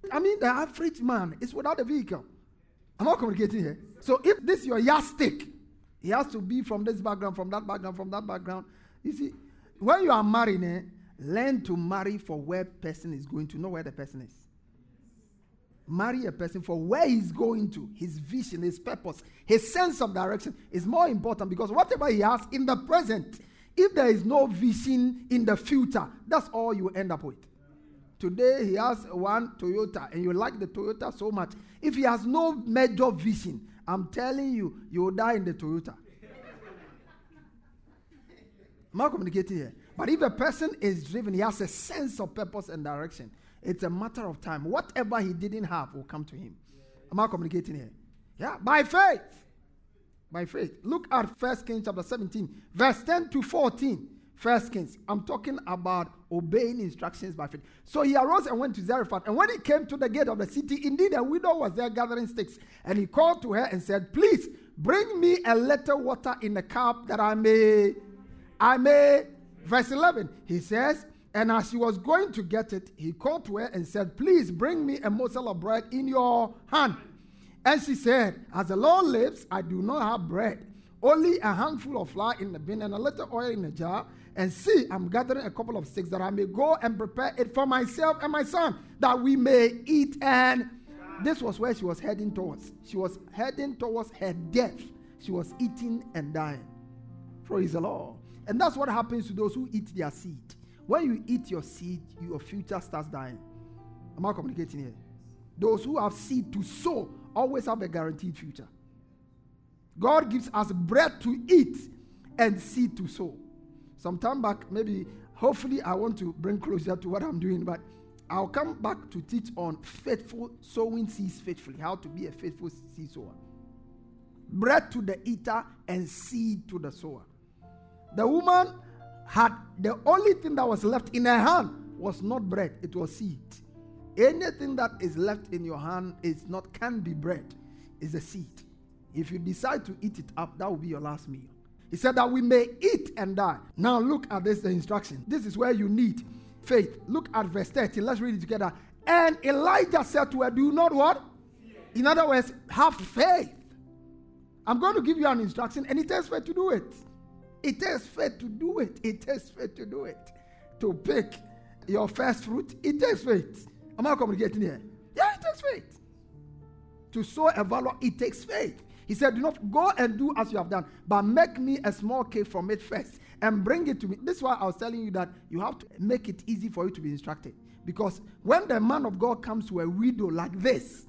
I mean, the average man is without a vehicle. I'm not communicating here. So if this is your yardstick, he has to be from this background, from that background, from that background. You see, when you are marrying, eh, learn to marry for where person is going to, know where the person is. Marry a person for where he's going to, his vision, his purpose, his sense of direction is more important because whatever he has in the present, if there is no vision in the future, that's all you end up with. Today he has one Toyota and you like the Toyota so much. If he has no major vision, I'm telling you, you will die in the Toyota. Am I communicating here? But if a person is driven, he has a sense of purpose and direction. It's a matter of time. Whatever he didn't have will come to him. Am I communicating here? Yeah, by faith. By faith. Look at First Kings chapter 17, verse 10 to 14. First Kings. I'm talking about obeying instructions by faith. So he arose and went to Zarephath. And when he came to the gate of the city, indeed a widow was there gathering sticks. And he called to her and said, Please bring me a little water in a cup that I may, I may. Verse 11, he says, And as she was going to get it, he called to her and said, Please bring me a morsel of bread in your hand. And she said, As the Lord lives, I do not have bread, only a handful of flour in the bin and a little oil in a jar and see, I'm gathering a couple of sticks that I may go and prepare it for myself and my son, that we may eat. And this was where she was heading towards. She was heading towards her death. She was eating and dying. Praise the Lord. And that's what happens to those who eat their seed. When you eat your seed, your future starts dying. Am I communicating here? Those who have seed to sow always have a guaranteed future. God gives us bread to eat and seed to sow some time back, maybe, hopefully, I want to bring closer to what I'm doing, but I'll come back to teach on faithful sowing seeds faithfully, how to be a faithful seed sower. Bread to the eater and seed to the sower. The woman had the only thing that was left in her hand was not bread, it was seed. Anything that is left in your hand is not can be bread, is a seed. If you decide to eat it up, that will be your last meal. He said that we may eat and die. Now look at this the instruction. This is where you need faith. Look at verse 30. Let's read it together. And Elijah said to her, Do not what? In other words, have faith. I'm going to give you an instruction, and it takes faith to do it. It takes faith to do it. It takes faith to do it. To pick your first fruit, it takes faith. Am I communicating here? Yeah, it takes faith. To sow a valor, it takes faith. He said, Do not go and do as you have done, but make me a small cake from it first and bring it to me. This is why I was telling you that you have to make it easy for you to be instructed. Because when the man of God comes to a widow like this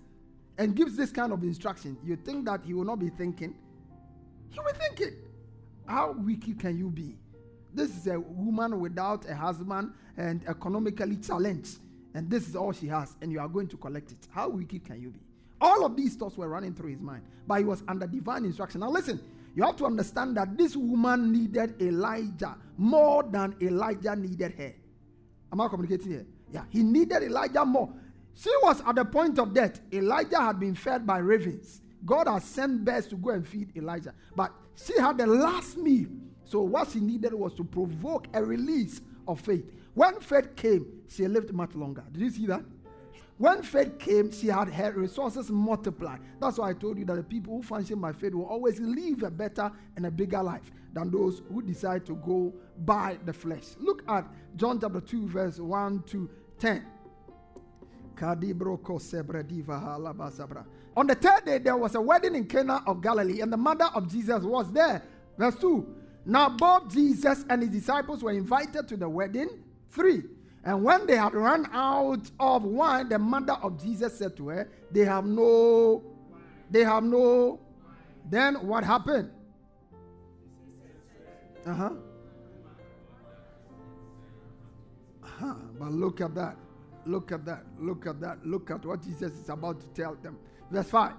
and gives this kind of instruction, you think that he will not be thinking. He will be thinking, How wicked can you be? This is a woman without a husband and economically challenged, and this is all she has, and you are going to collect it. How wicked can you be? All of these thoughts were running through his mind, but he was under divine instruction. Now, listen, you have to understand that this woman needed Elijah more than Elijah needed her. Am I communicating here? Yeah, he needed Elijah more. She was at the point of death. Elijah had been fed by ravens. God has sent birds to go and feed Elijah. But she had the last meal. So what she needed was to provoke a release of faith. When faith came, she lived much longer. Did you see that? When faith came, she had her resources multiplied. That's why I told you that the people who function by faith will always live a better and a bigger life than those who decide to go by the flesh. Look at John chapter 2, verse 1 to 10. On the third day, there was a wedding in Cana of Galilee, and the mother of Jesus was there. Verse 2. Now, both Jesus and his disciples were invited to the wedding. 3. And when they had run out of wine, the mother of Jesus said to her, They have no, they have no. Then what happened? Uh huh. Uh-huh. But look at that. Look at that. Look at that. Look at what Jesus is about to tell them. Verse 5.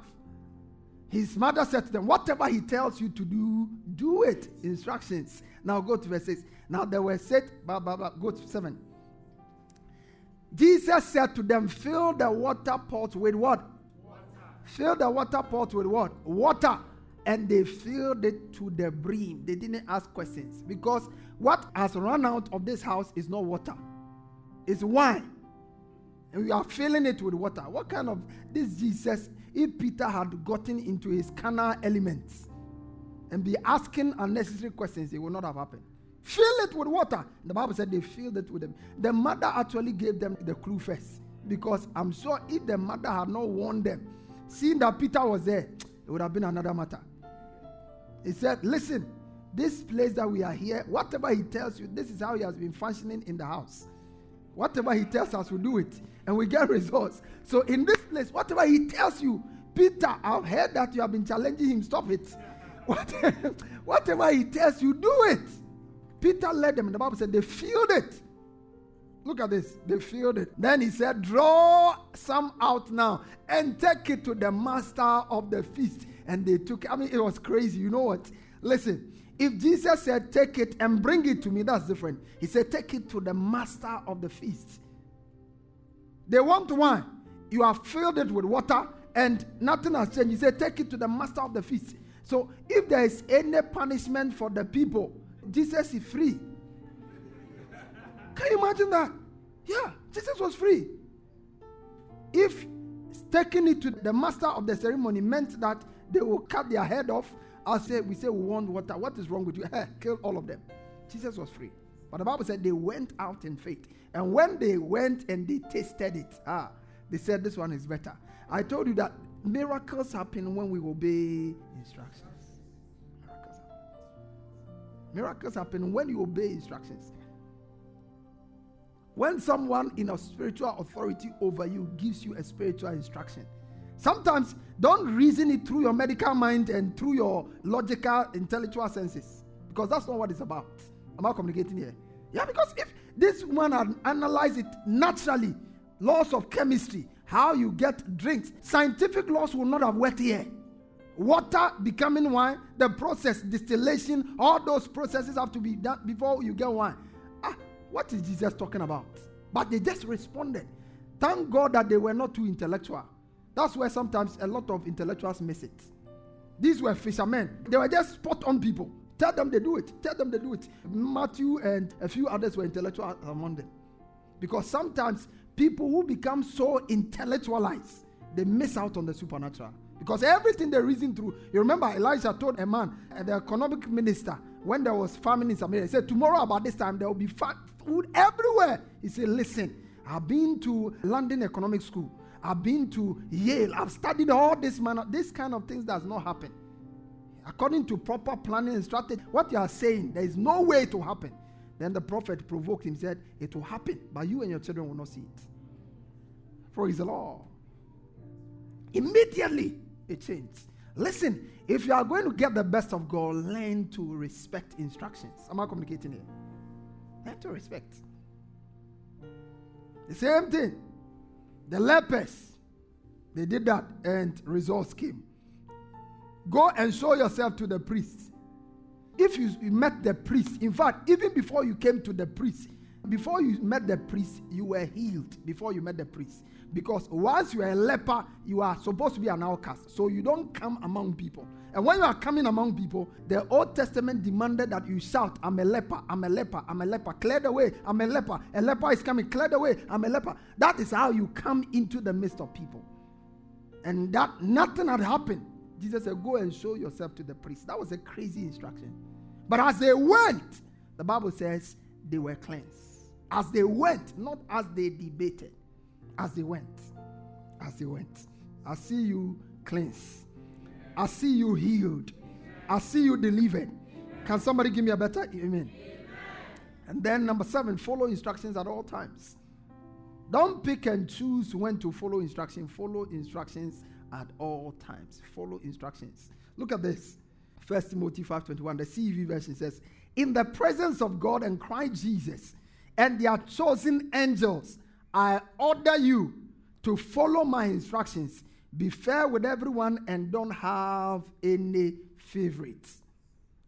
His mother said to them, Whatever he tells you to do, do it. Instructions. Now go to verse 6. Now they were set, blah, blah, blah. Go to 7. Jesus said to them, Fill the water pot with what? Water. Fill the water pot with what? Water. And they filled it to the brim. They didn't ask questions because what has run out of this house is not water, it's wine. And we are filling it with water. What kind of this Jesus if Peter had gotten into his carnal elements and be asking unnecessary questions, it would not have happened. Fill it with water. The Bible said they filled it with them. The mother actually gave them the clue first. Because I'm sure if the mother had not warned them, seeing that Peter was there, it would have been another matter. He said, Listen, this place that we are here, whatever he tells you, this is how he has been functioning in the house. Whatever he tells us, we do it and we get results. So in this place, whatever he tells you, Peter, I've heard that you have been challenging him. Stop it. Whatever he tells you, do it. Peter led them. and The Bible said they filled it. Look at this. They filled it. Then he said, Draw some out now and take it to the master of the feast. And they took it. I mean, it was crazy. You know what? Listen, if Jesus said, Take it and bring it to me, that's different. He said, Take it to the master of the feast. They want wine. You have filled it with water and nothing has changed. He said, Take it to the master of the feast. So if there is any punishment for the people, Jesus is free. Can you imagine that? Yeah, Jesus was free. If taking it to the master of the ceremony meant that they will cut their head off, I'll say, we say we want water. What is wrong with you? Kill all of them. Jesus was free. But the Bible said they went out in faith. And when they went and they tasted it, ah, they said this one is better. I told you that miracles happen when we obey instructions. Miracles happen. Miracles happen when you obey instructions. When someone in a spiritual authority over you gives you a spiritual instruction, sometimes don't reason it through your medical mind and through your logical, intellectual senses, because that's not what it's about. I'm I communicating here? Yeah, because if this woman had analyzed it naturally, laws of chemistry, how you get drinks, scientific laws will not have worked here. Water becoming wine, the process, distillation, all those processes have to be done before you get wine. Ah, what is Jesus talking about? But they just responded. Thank God that they were not too intellectual. That's where sometimes a lot of intellectuals miss it. These were fishermen. They were just spot on people. Tell them they do it. Tell them they do it. Matthew and a few others were intellectual among them. Because sometimes people who become so intellectualized, they miss out on the supernatural. Because everything they reason through. You remember Elijah told a man, uh, the economic minister, when there was famine in Samaria, he said, Tomorrow about this time there will be food everywhere. He said, Listen, I've been to London Economic School. I've been to Yale. I've studied all this man. This kind of things does not happen according to proper planning and strategy, what you are saying, there is no way to happen. Then the prophet provoked him, said, It will happen, but you and your children will not see it. Praise the Lord. Immediately, it changed. Listen, if you are going to get the best of God, learn to respect instructions. Am I communicating here? Learn to respect. The same thing. The lepers, they did that, and results came. Go and show yourself to the priest. If you, met the priest, in fact, even before you came to the priest, before you met the priest, you were healed before you met the priest. Because once you are a leper, you are supposed to be an outcast. So you don't come among people. And when you are coming among people, the Old Testament demanded that you shout, I'm a leper, I'm a leper, I'm a leper, clear the way, I'm a leper. A leper is coming, clear the way, I'm a leper. That is how you come into the midst of people. And that nothing had happened Jesus said, Go and show yourself to the priest. That was a crazy instruction. But as they went, the Bible says they were cleansed. As they went, not as they debated, as they went. As they went. I see you cleansed. I see you healed. I see you delivered. Can somebody give me a better amen? And then number seven, follow instructions at all times. Don't pick and choose when to follow instructions. Follow instructions at all times. Follow instructions. Look at this. First Timothy 5:21. The CEV version says, "In the presence of God and Christ Jesus and their chosen angels, I order you to follow my instructions. Be fair with everyone and don't have any favorites.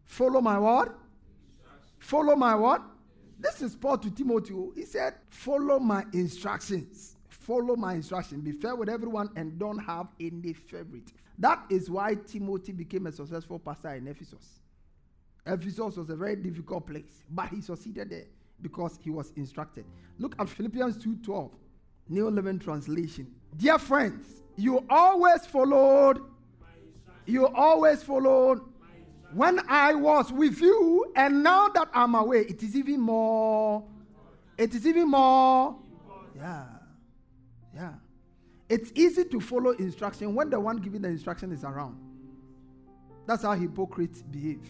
Follow my word. Follow my word. This is Paul to Timothy. He said, Follow my instructions. Follow my instructions. Be fair with everyone and don't have any favorite. That is why Timothy became a successful pastor in Ephesus. Ephesus was a very difficult place, but he succeeded there because he was instructed. Look at Philippians 2:12, New Living Translation. Dear friends, you always followed, you always followed when I was with you, and now that I'm away, it is even more. It is even more. Yeah. Yeah. It's easy to follow instruction when the one giving the instruction is around. That's how hypocrites behave.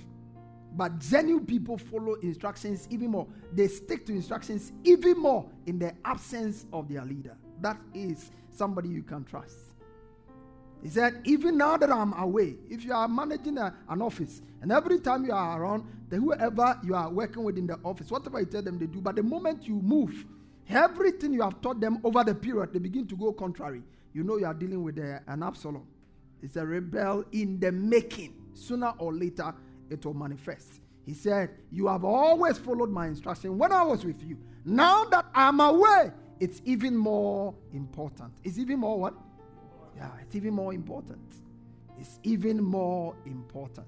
But genuine people follow instructions even more. They stick to instructions even more in the absence of their leader. That is somebody you can trust. He said, Even now that I'm away, if you are managing a, an office and every time you are around, the whoever you are working with in the office, whatever you tell them they do, but the moment you move, everything you have taught them over the period, they begin to go contrary. You know you are dealing with a, an Absalom. It's a rebel in the making. Sooner or later, it will manifest. He said, You have always followed my instruction when I was with you. Now that I'm away, it's even more important. It's even more what? Yeah, it's even more important. It's even more important.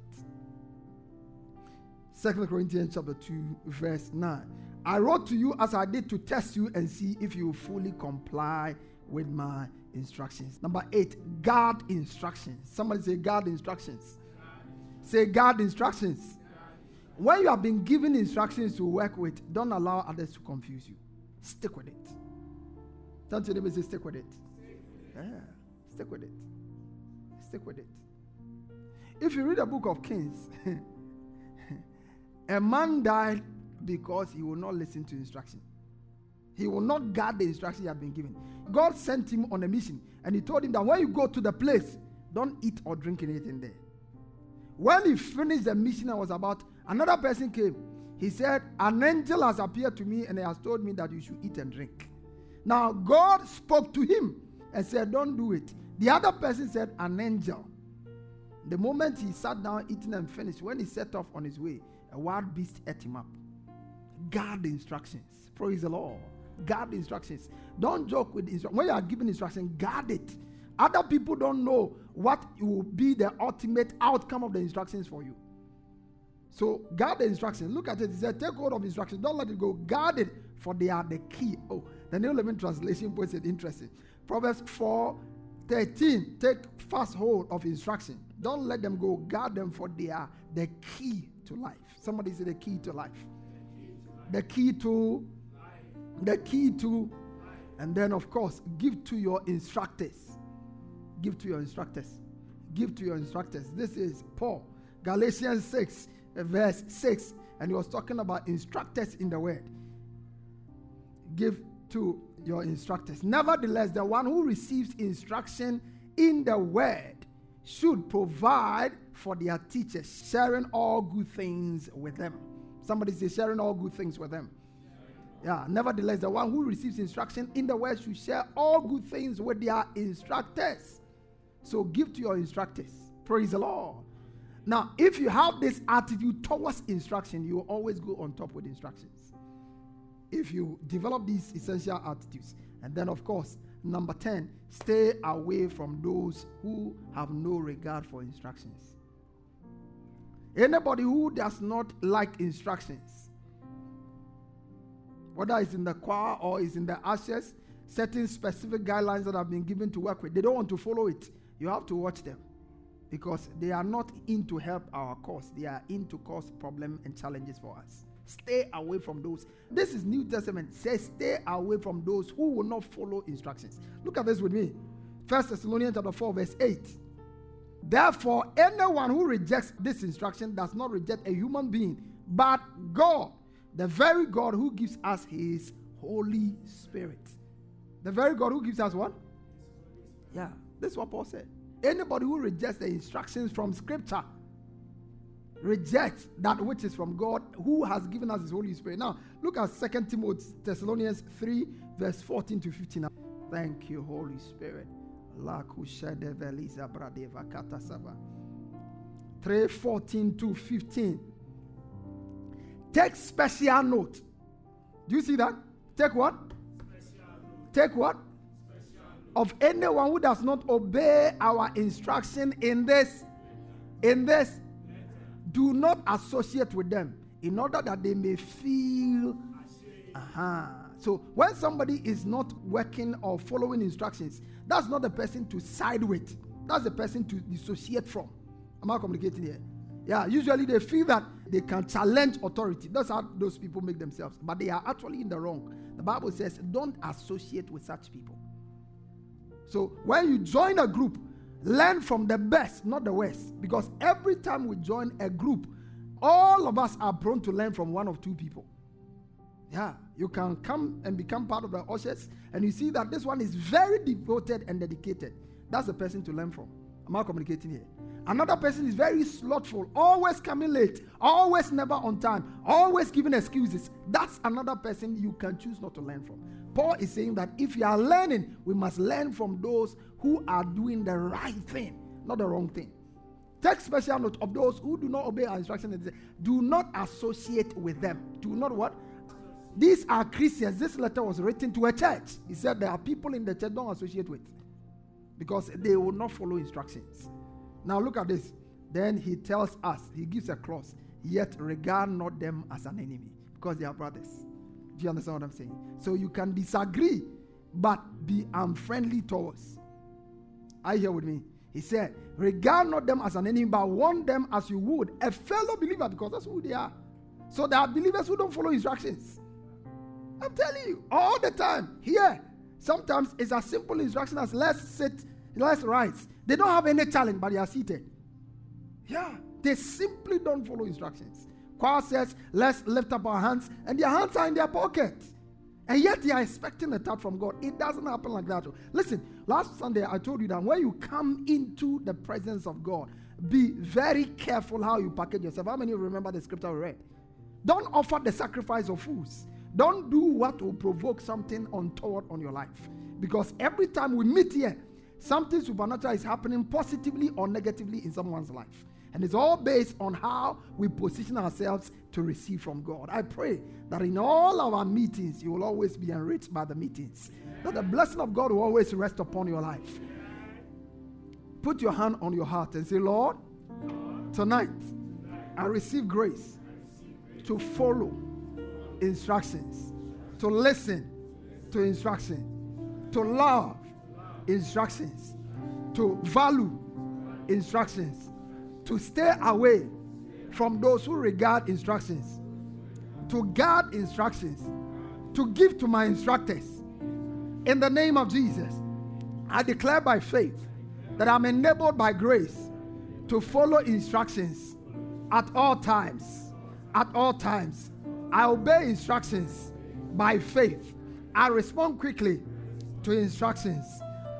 Second Corinthians chapter 2, verse 9. I wrote to you as I did to test you and see if you fully comply with my instructions. Number eight, guard instructions. Somebody say guard instructions. Say God instructions. When you have been given instructions to work with, don't allow others to confuse you. Stick with it. Turn to them and say, stick with it. Yeah. Stick with it. Stick with it. If you read the book of Kings, a man died because he will not listen to instruction. He will not guard the instruction he had been given. God sent him on a mission and he told him that when you go to the place, don't eat or drink anything there. When he finished the mission and was about, another person came. He said, An angel has appeared to me and he has told me that you should eat and drink. Now, God spoke to him and said, Don't do it. The other person said, An angel. The moment he sat down, eating and finished, when he set off on his way, a wild beast ate him up. Guard the instructions. Praise the Lord. Guard the instructions. Don't joke with instructions. When you are given instruction, guard it. Other people don't know what will be the ultimate outcome of the instructions for you. So guard the instructions. Look at it. It said, take hold of instructions. Don't let it go. Guard it, for they are the key. Oh, the New Living Translation puts it interesting. Proverbs 4 13. Take fast hold of instruction. Don't let them go. Guard them, for they are the key to life. Somebody say the key to life. The key to the key to and then of course give to your instructors. Give to your instructors. Give to your instructors. This is Paul. Galatians 6, verse 6. And he was talking about instructors in the word. Give to your instructors. Nevertheless, the one who receives instruction in the word should provide for their teachers, sharing all good things with them. Somebody say, sharing all good things with them. Yeah, nevertheless, the one who receives instruction in the word should share all good things with their instructors. So give to your instructors. Praise the Lord. Now, if you have this attitude towards instruction, you will always go on top with instructions if you develop these essential attitudes. And then, of course, number 10, stay away from those who have no regard for instructions. Anybody who does not like instructions, whether it's in the choir or it's in the ashes, certain specific guidelines that have been given to work with, they don't want to follow it. You have to watch them because they are not in to help our cause, they are in to cause problem and challenges for us. Stay away from those. This is New Testament. Says stay away from those who will not follow instructions. Look at this with me. First Thessalonians chapter 4, verse 8. Therefore, anyone who rejects this instruction does not reject a human being, but God, the very God who gives us his Holy Spirit. The very God who gives us what? Yeah, this is what Paul said. Anybody who rejects the instructions from Scripture reject that which is from God who has given us his Holy Spirit. Now, look at Second Timothy Thessalonians 3, verse 14 to 15. Thank you, Holy Spirit. La kushede veliza bradeva katasaba. 3 14 to 15. Take special note. Do you see that? Take what? Take what? Of anyone who does not obey our instruction in this, in this, do not associate with them in order that they may feel. Uh-huh. So when somebody is not working or following instructions, that's not the person to side with. That's the person to dissociate from. Am I communicating here? Yeah, usually they feel that they can challenge authority. That's how those people make themselves. But they are actually in the wrong. The Bible says, don't associate with such people. So when you join a group, learn from the best, not the worst. Because every time we join a group, all of us are prone to learn from one of two people. Yeah, you can come and become part of the ushers, and you see that this one is very devoted and dedicated. That's the person to learn from. Am I communicating here? Another person is very slothful, always coming late, always never on time, always giving excuses. That's another person you can choose not to learn from. Paul is saying that if you are learning, we must learn from those who are doing the right thing, not the wrong thing. Take special note of those who do not obey our instructions. Do not associate with them. Do not what? These are Christians. This letter was written to a church. He said there are people in the church don't associate with because they will not follow instructions. Now look at this. Then he tells us, he gives a clause, yet regard not them as an enemy because they are brothers. Do you understand what I'm saying? So you can disagree, but be unfriendly towards. Are you here with me? He said, regard not them as an enemy, but warn them as you would a fellow believer because that's who they are. So there are believers who don't follow instructions. I'm telling you, all the time. Here, sometimes it's as simple instruction as let's sit, let's rise. They don't have any challenge, but they are seated. Yeah, they simply don't follow instructions. Choir says, let's lift up our hands, and their hands are in their pocket. And yet they are expecting a tap from God. It doesn't happen like that. Listen, last Sunday I told you that when you come into the presence of God, be very careful how you package yourself. How many of you remember the scripture we read? Don't offer the sacrifice of fools. Don't do what will provoke something untoward on your life. Because every time we meet here, something supernatural is happening positively or negatively in someone's life. And it's all based on how we position ourselves to receive from God. I pray that in all our meetings, you will always be enriched by the meetings. That the blessing of God will always rest upon your life. Put your hand on your heart and say, Lord, tonight I receive grace to follow instructions, to listen to instructions, to love instructions, to value instructions, to stay away from those who regard instructions, to guard instructions, to give to my instructors. In the name of Jesus, I declare by faith that I'm enabled by grace to follow instructions at all times. At all times. I obey instructions by faith. I respond quickly to instructions.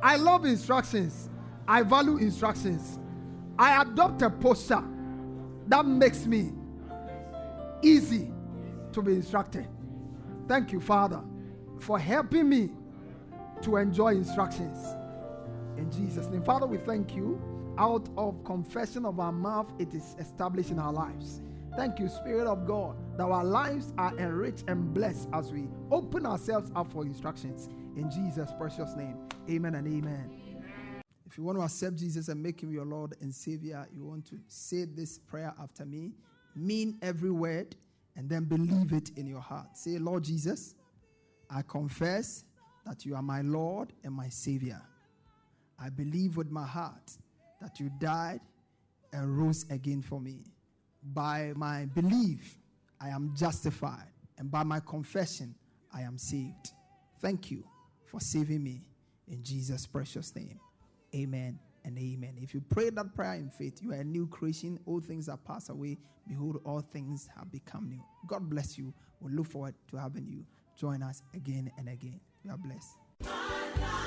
I love instructions. I value instructions. I adopt a posture that makes me easy to be instructed. Thank you, Father, for helping me to enjoy instructions. In Jesus' name. Father, we thank you. Out of confession of our mouth, it is established in our lives. Thank you, Spirit of God, that our lives are enriched and blessed as we open ourselves up for instructions. In Jesus' precious name. Amen and amen. If you want to accept Jesus and make him your Lord and Savior, you want to say this prayer after me, mean every word, and then believe it in your heart. Say, Lord Jesus, I confess that you are my Lord and my Savior. I believe with my heart that you died and rose again for me. By my belief, I am justified, and by my confession, I am saved. Thank you for saving me in Jesus' precious name. Amen and amen. If you pray that prayer in faith, you are a new creation. All things are passed away. Behold, all things have become new. God bless you. We look forward to having you join us again and again. You are blessed.